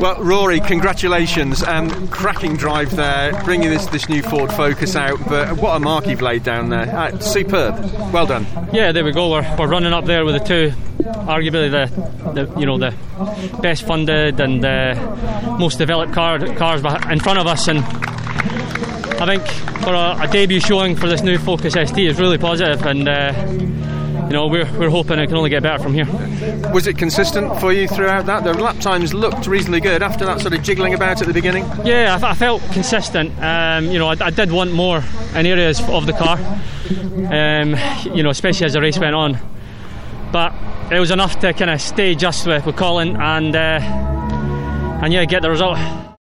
Well, Rory, congratulations. Um, cracking drive there, bringing this, this new Ford Focus out. But what a mark you've laid down there. Uh, superb. Well done. Yeah, there we go. We're, we're running up there with the two, arguably the, the you know the best funded and uh, most developed car, cars in front of us, and I think for a, a, debut showing for this new Focus ST is really positive and. Uh, you know, we're, we're hoping it can only get better from here. Was it consistent for you throughout that? The lap times looked reasonably good after that sort of jiggling about at the beginning. Yeah, I, I felt consistent. Um, you know, I, I, did want more in areas of the car. Um, you know, especially as the race went on. But it was enough to kind of stay just with, with Colin and uh, and yeah, get the result.